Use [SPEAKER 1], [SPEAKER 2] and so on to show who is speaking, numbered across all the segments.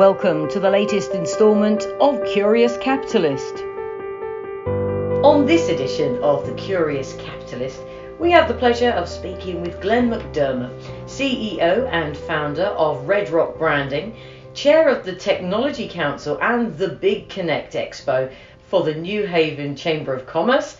[SPEAKER 1] Welcome to the latest instalment of Curious Capitalist. On this edition of The Curious Capitalist, we have the pleasure of speaking with Glen McDermott, CEO and founder of Red Rock Branding, chair of the Technology Council and the Big Connect Expo for the New Haven Chamber of Commerce,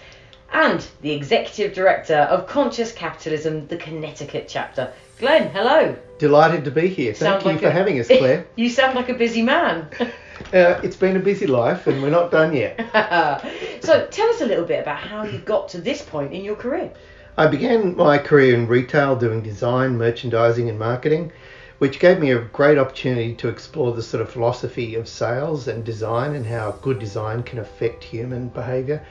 [SPEAKER 1] and the executive director of Conscious Capitalism, the Connecticut chapter. Glen, hello.
[SPEAKER 2] Delighted to be here. Thank
[SPEAKER 1] Sound
[SPEAKER 2] you
[SPEAKER 1] like
[SPEAKER 2] for
[SPEAKER 1] a-
[SPEAKER 2] having us, Claire.
[SPEAKER 1] you sound like a busy man.
[SPEAKER 2] uh, it's been a busy life and we're not done yet.
[SPEAKER 1] so tell us a little bit about how you got to this point in your career.
[SPEAKER 2] I began my career in retail doing design, merchandising, and marketing, which gave me a great opportunity to explore the sort of philosophy of sales and design and how good design can affect human behavior.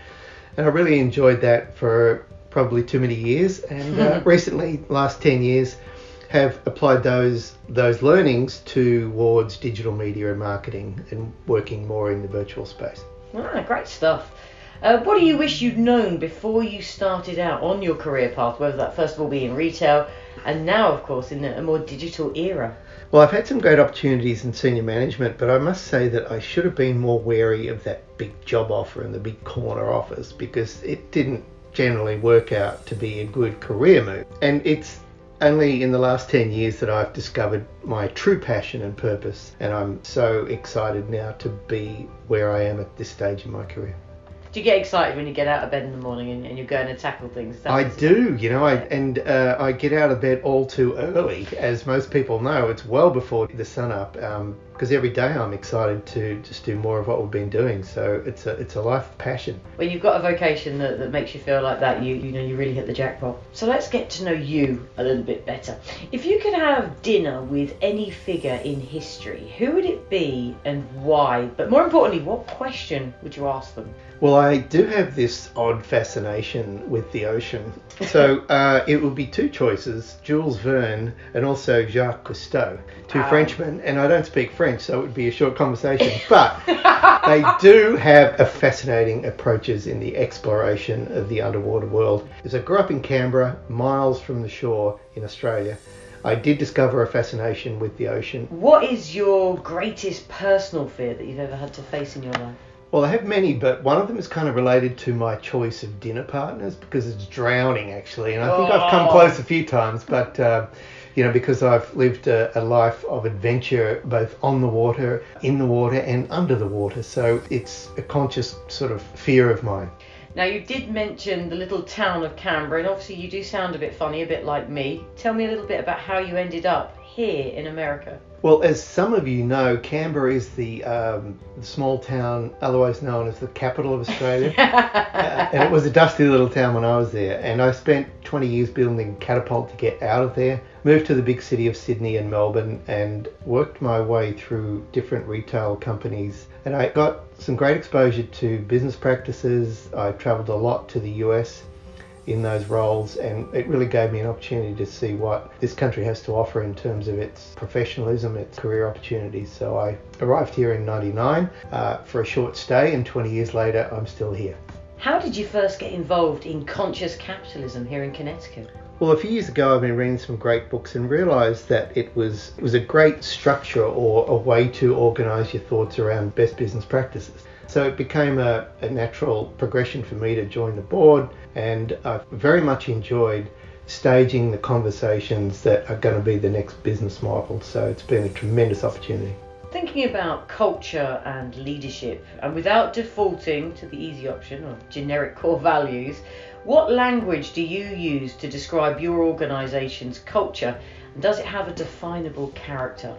[SPEAKER 2] And I really enjoyed that for probably too many years. And uh, recently, last 10 years, have applied those those learnings towards digital media and marketing and working more in the virtual space.
[SPEAKER 1] Ah, great stuff. Uh, what do you wish you'd known before you started out on your career path, whether that first of all be in retail and now, of course, in a more digital era?
[SPEAKER 2] Well, I've had some great opportunities in senior management, but I must say that I should have been more wary of that big job offer and the big corner office because it didn't generally work out to be a good career move. And it's only in the last 10 years that I've discovered my true passion and purpose, and I'm so excited now to be where I am at this stage in my career.
[SPEAKER 1] Do you get excited when you get out of bed in the morning and, and you're going to tackle things?
[SPEAKER 2] I do, you know, I and uh, I get out of bed all too early, as most people know. It's well before the sun up, because every day I'm excited to just do more of what we've been doing. So it's a it's a life passion.
[SPEAKER 1] When you've got a vocation that, that makes you feel like that, you you know you really hit the jackpot. So let's get to know you a little bit better. If you could have dinner with any figure in history, who would it be and why? But more importantly, what question would you ask them?
[SPEAKER 2] Well, I do have this odd fascination with the ocean. So uh, it would be two choices: Jules Verne and also Jacques Cousteau, two
[SPEAKER 1] Wow.
[SPEAKER 2] Frenchmen. And I don't speak French, so it would be a short conversation. But they do have a fascinating approaches in the exploration of the underwater world. As I grew up in Canberra, miles from the shore in Australia, I did discover a fascination with the ocean.
[SPEAKER 1] What is your greatest personal fear that you've ever had to face in your life?
[SPEAKER 2] Well, I have many, but one of them is kind of related to my choice of dinner partners because it's drowning actually, and I think I've come
[SPEAKER 1] Oh.
[SPEAKER 2] close a few times, but. Uh, you know, because I've lived a, a life of adventure both on the water, in the water, and under the water. So it's a conscious sort of fear of mine.
[SPEAKER 1] Now, you did mention the little town of Canberra, and obviously you do sound a bit funny, a bit like me. Tell me a little bit about how you ended up here in America.
[SPEAKER 2] Well, as some of you know, Canberra is the, um, small town, otherwise known as the capital of Australia. Uh, and it was a dusty little town when I was there. And I spent 20 years building catapult to get out of there. Moved to the big city of Sydney and Melbourne and worked my way through different retail companies. And I got some great exposure to business practices. I traveled a lot to the US in those roles, and it really gave me an opportunity to see what this country has to offer in terms of its professionalism, its career opportunities. So I arrived here in '99 uh, for a short stay, and 20 years later, I'm still here.
[SPEAKER 1] How did you first get involved in conscious capitalism here in Connecticut?
[SPEAKER 2] Well, a few years ago, I've been reading some great books and realised that it was it was a great structure or a way to organise your thoughts around best business practices. So it became a, a natural progression for me to join the board, and I've very much enjoyed staging the conversations that are going to be the next business model. So it's been a tremendous opportunity.
[SPEAKER 1] Thinking about culture and leadership, and without defaulting to the easy option of generic core values, what language do you use to describe your organisation's culture, and does it have a definable character?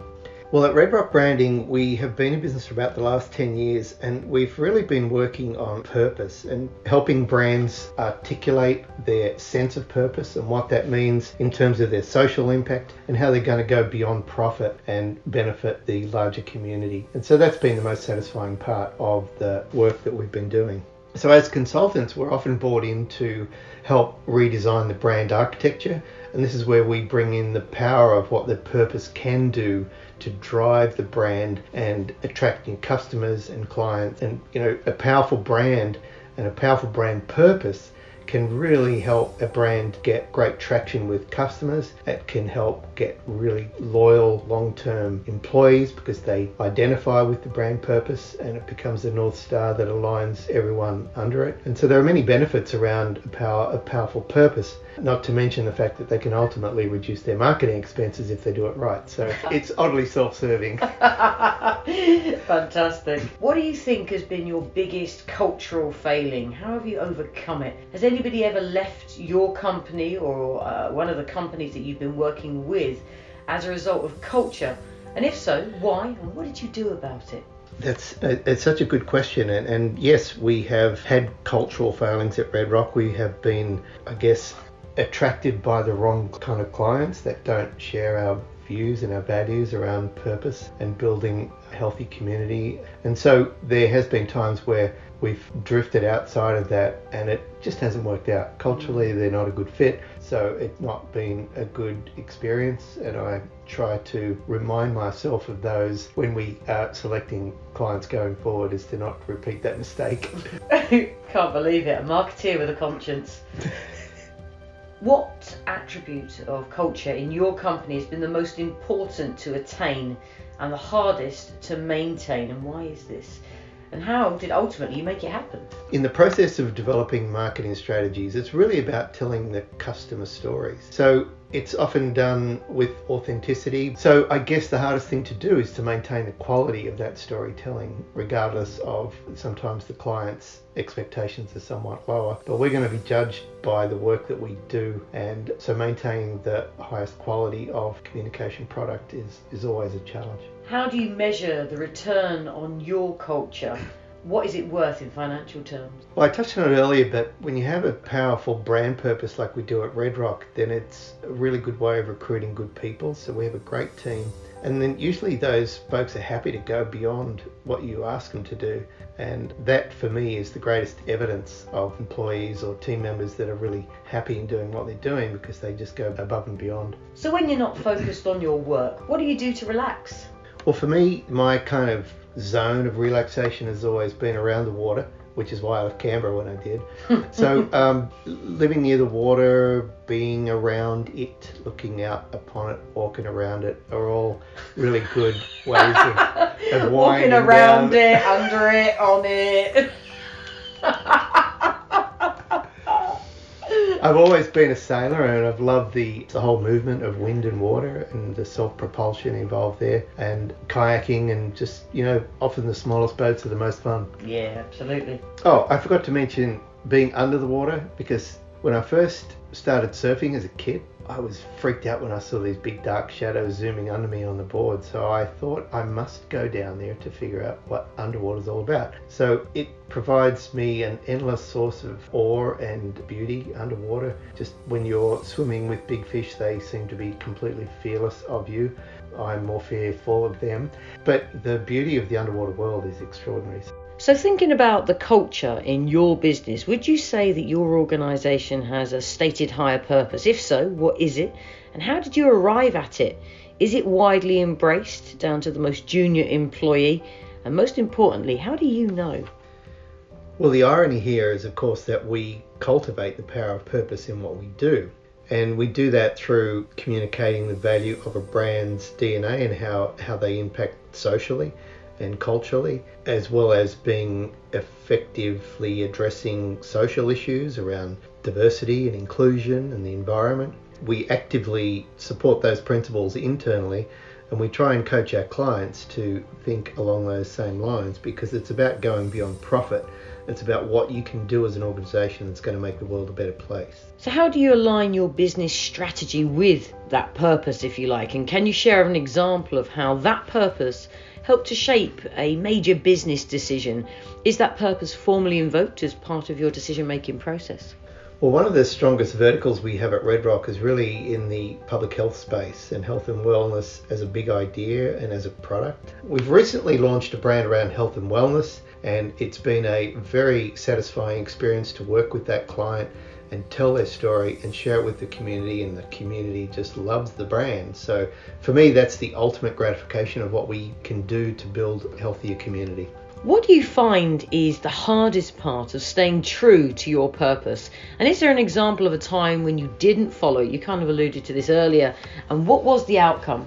[SPEAKER 2] Well, at Red Rock Branding, we have been in business for about the last 10 years and we've really been working on purpose and helping brands articulate their sense of purpose and what that means in terms of their social impact and how they're going to go beyond profit and benefit the larger community. And so that's been the most satisfying part of the work that we've been doing. So, as consultants, we're often brought in to help redesign the brand architecture, and this is where we bring in the power of what the purpose can do to drive the brand and attract new customers and clients. And you know, a powerful brand and a powerful brand purpose can really help a brand get great traction with customers. It can help get really loyal, long term employees because they identify with the brand purpose and it becomes the North Star that aligns everyone under it. And so there are many benefits around a, power, a powerful purpose, not to mention the fact that they can ultimately reduce their marketing expenses if they do it right. So it's oddly self serving.
[SPEAKER 1] Fantastic. What do you think has been your biggest cultural failing? How have you overcome it? Has anybody ever left your company or uh, one of the companies that you've been working with as a result of culture? And if so, why? And what did you do about it?
[SPEAKER 2] That's it's such a good question, and, and yes, we have had cultural failings at Red Rock. We have been, I guess, attracted by the wrong kind of clients that don't share our views and our values around purpose and building a healthy community. And so there has been times where we've drifted outside of that and it just hasn't worked out. Culturally, they're not a good fit, so it's not been a good experience. And I try to remind myself of those when we are selecting clients going forward, is to not repeat that mistake.
[SPEAKER 1] Can't believe it. A marketeer with a conscience. What attribute of culture in your company has been the most important to attain and the hardest to maintain, and why is this? And how did ultimately you make it happen?
[SPEAKER 2] In the process of developing marketing strategies, it's really about telling the customer stories. So it's often done with authenticity. So I guess the hardest thing to do is to maintain the quality of that storytelling, regardless of sometimes the client's expectations are somewhat lower. But we're going to be judged by the work that we do, and so maintaining the highest quality of communication product is, is always a challenge.
[SPEAKER 1] How do you measure the return on your culture what is it worth in financial terms?
[SPEAKER 2] Well, I touched on it earlier, but when you have a powerful brand purpose like we do at Red Rock, then it's a really good way of recruiting good people. So we have a great team. And then usually those folks are happy to go beyond what you ask them to do. And that for me is the greatest evidence of employees or team members that are really happy in doing what they're doing because they just go above and beyond.
[SPEAKER 1] So when you're not focused on your work, what do you do to relax?
[SPEAKER 2] Well, for me, my kind of zone of relaxation has always been around the water, which is why I left Canberra when I did. so, um, living near the water, being around it, looking out upon it, walking around it are all really good ways of, of
[SPEAKER 1] walking around it, under it, on it.
[SPEAKER 2] I've always been a sailor and I've loved the, the whole movement of wind and water and the self propulsion involved there and kayaking and just, you know, often the smallest boats are the most fun.
[SPEAKER 1] Yeah, absolutely.
[SPEAKER 2] Oh, I forgot to mention being under the water because when I first started surfing as a kid, I was freaked out when I saw these big dark shadows zooming under me on the board. So I thought I must go down there to figure out what underwater is all about. So it provides me an endless source of awe and beauty underwater. Just when you're swimming with big fish, they seem to be completely fearless of you. I'm more fearful of them. But the beauty of the underwater world is extraordinary.
[SPEAKER 1] So, thinking about the culture in your business, would you say that your organisation has a stated higher purpose? If so, what is it? And how did you arrive at it? Is it widely embraced down to the most junior employee? And most importantly, how do you know?
[SPEAKER 2] Well, the irony here is, of course, that we cultivate the power of purpose in what we do. And we do that through communicating the value of a brand's DNA and how, how they impact socially and culturally, as well as being effectively addressing social issues around diversity and inclusion and the environment. We actively support those principles internally and we try and coach our clients to think along those same lines because it's about going beyond profit. It's about what you can do as an organization that's going to make the world a better place.
[SPEAKER 1] So, how do you align your business strategy with that purpose, if you like? And can you share an example of how that purpose help to shape a major business decision? Is that purpose formally invoked as part of your decision making process?
[SPEAKER 2] Well, one of the strongest verticals we have at Red Rock is really in the public health space and health and wellness as a big idea and as a product. We've recently launched a brand around health and wellness, and it's been a very satisfying experience to work with that client and tell their story and share it with the community and the community just loves the brand. So for me that's the ultimate gratification of what we can do to build a healthier community.
[SPEAKER 1] What do you find is the hardest part of staying true to your purpose? And is there an example of a time when you didn't follow? You kind of alluded to this earlier. And what was the outcome?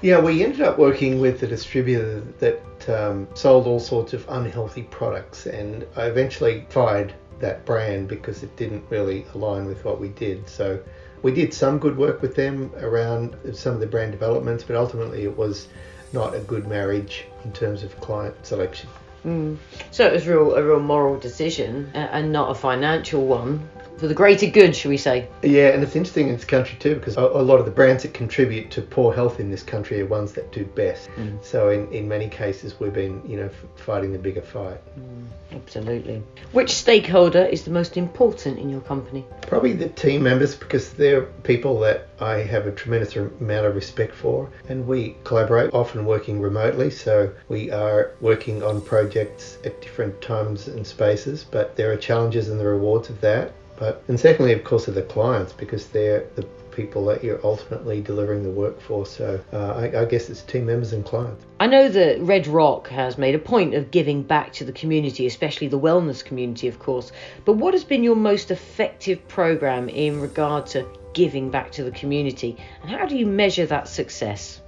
[SPEAKER 2] Yeah, we ended up working with a distributor that um, sold all sorts of unhealthy products, and I eventually fired that brand because it didn't really align with what we did. So we did some good work with them around some of the brand developments, but ultimately it was not a good marriage in terms of client selection.
[SPEAKER 1] Mm. So it was real a real moral decision and not a financial one for the greater good, shall we say?
[SPEAKER 2] Yeah, and it's interesting in this country too because a, a lot of the brands that contribute to poor health in this country are ones that do best. Mm. So in, in many cases, we've been you know fighting the bigger fight.
[SPEAKER 1] Mm, absolutely. Which stakeholder is the most important in your company?
[SPEAKER 2] Probably the team members because they're people that I have a tremendous amount of respect for, and we collaborate, often working remotely. So we are working on projects at different times and spaces, but there are challenges and the rewards of that. But and secondly, of course, are the clients because they're the people that you're ultimately delivering the work for. So uh, I, I, guess it's team members and clients.
[SPEAKER 1] I know that Red Rock has made a point of giving back to the community, especially the wellness community, of course. But what has been your most effective program in regard to giving back to the community, and how do you measure that success?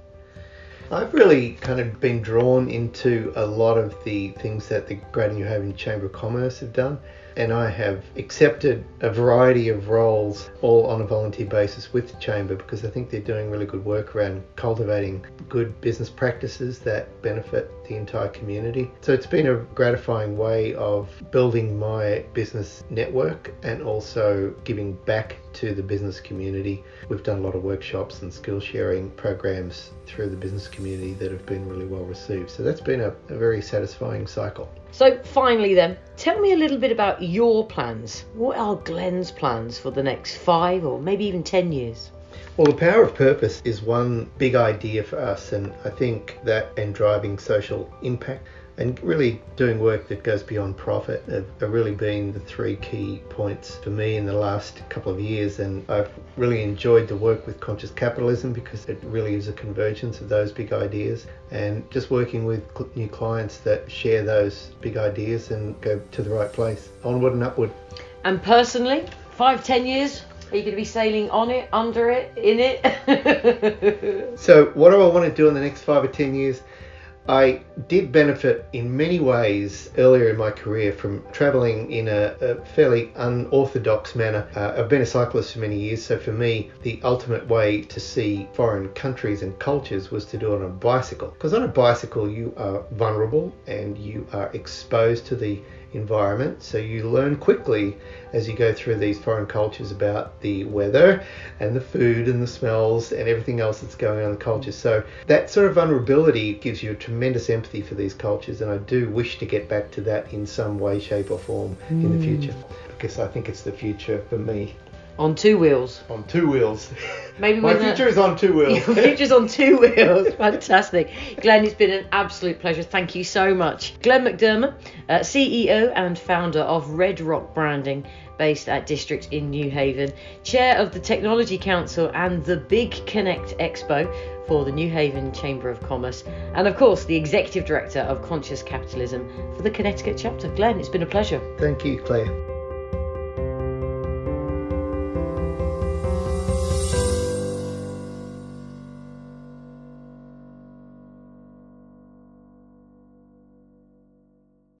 [SPEAKER 2] I've really kind of been drawn into a lot of the things that the Greater New Haven Chamber of Commerce have done and I have accepted a variety of roles all on a volunteer basis with the Chamber because I think they're doing really good work around cultivating good business practices that benefit the entire community. So it's been a gratifying way of building my business network and also giving back to the business community. We've done a lot of workshops and skill sharing programs through the business community that have been really well received. So that's been a, a very satisfying cycle.
[SPEAKER 1] So, finally, then, tell me a little bit about your plans. What are Glen's plans for the next five or maybe even ten years?
[SPEAKER 2] Well, the power of purpose is one big idea for us, and I think that and driving social impact and really doing work that goes beyond profit have, have, really been the three key points for me in the last couple of years. And I've really enjoyed the work with conscious capitalism because it really is a convergence of those big ideas and just working with new clients that share those big ideas and go to the right place, onward and upward.
[SPEAKER 1] And personally, five, ten years, are you going to be sailing on it, under it, in
[SPEAKER 2] it? so, what do I want to do in the next five or ten years? I did benefit in many ways earlier in my career from traveling in a, a fairly unorthodox manner. Uh, I've been a cyclist for many years, so for me, the ultimate way to see foreign countries and cultures was to do it on a bicycle. Because on a bicycle, you are vulnerable and you are exposed to the environment. So you learn quickly as you go through these foreign cultures about the weather and the food and the smells and everything else that's going on in the culture. So that sort of vulnerability gives you a tremendous empathy for these cultures, and I do wish to get back to that in some way, shape, or form mm. in the future because I think it's the future for me.
[SPEAKER 1] On two wheels.
[SPEAKER 2] On two wheels. Maybe my future is on two wheels.
[SPEAKER 1] Your future's on two wheels. Fantastic, Glen. It's been an absolute pleasure. Thank you so much, Glen McDermott, uh, CEO and founder of Red Rock Branding, based at District in New Haven, chair of the Technology Council and the Big Connect Expo for the New Haven Chamber of Commerce, and of course the executive director of Conscious Capitalism for the Connecticut chapter. Glen, it's been a pleasure.
[SPEAKER 2] Thank you, Claire.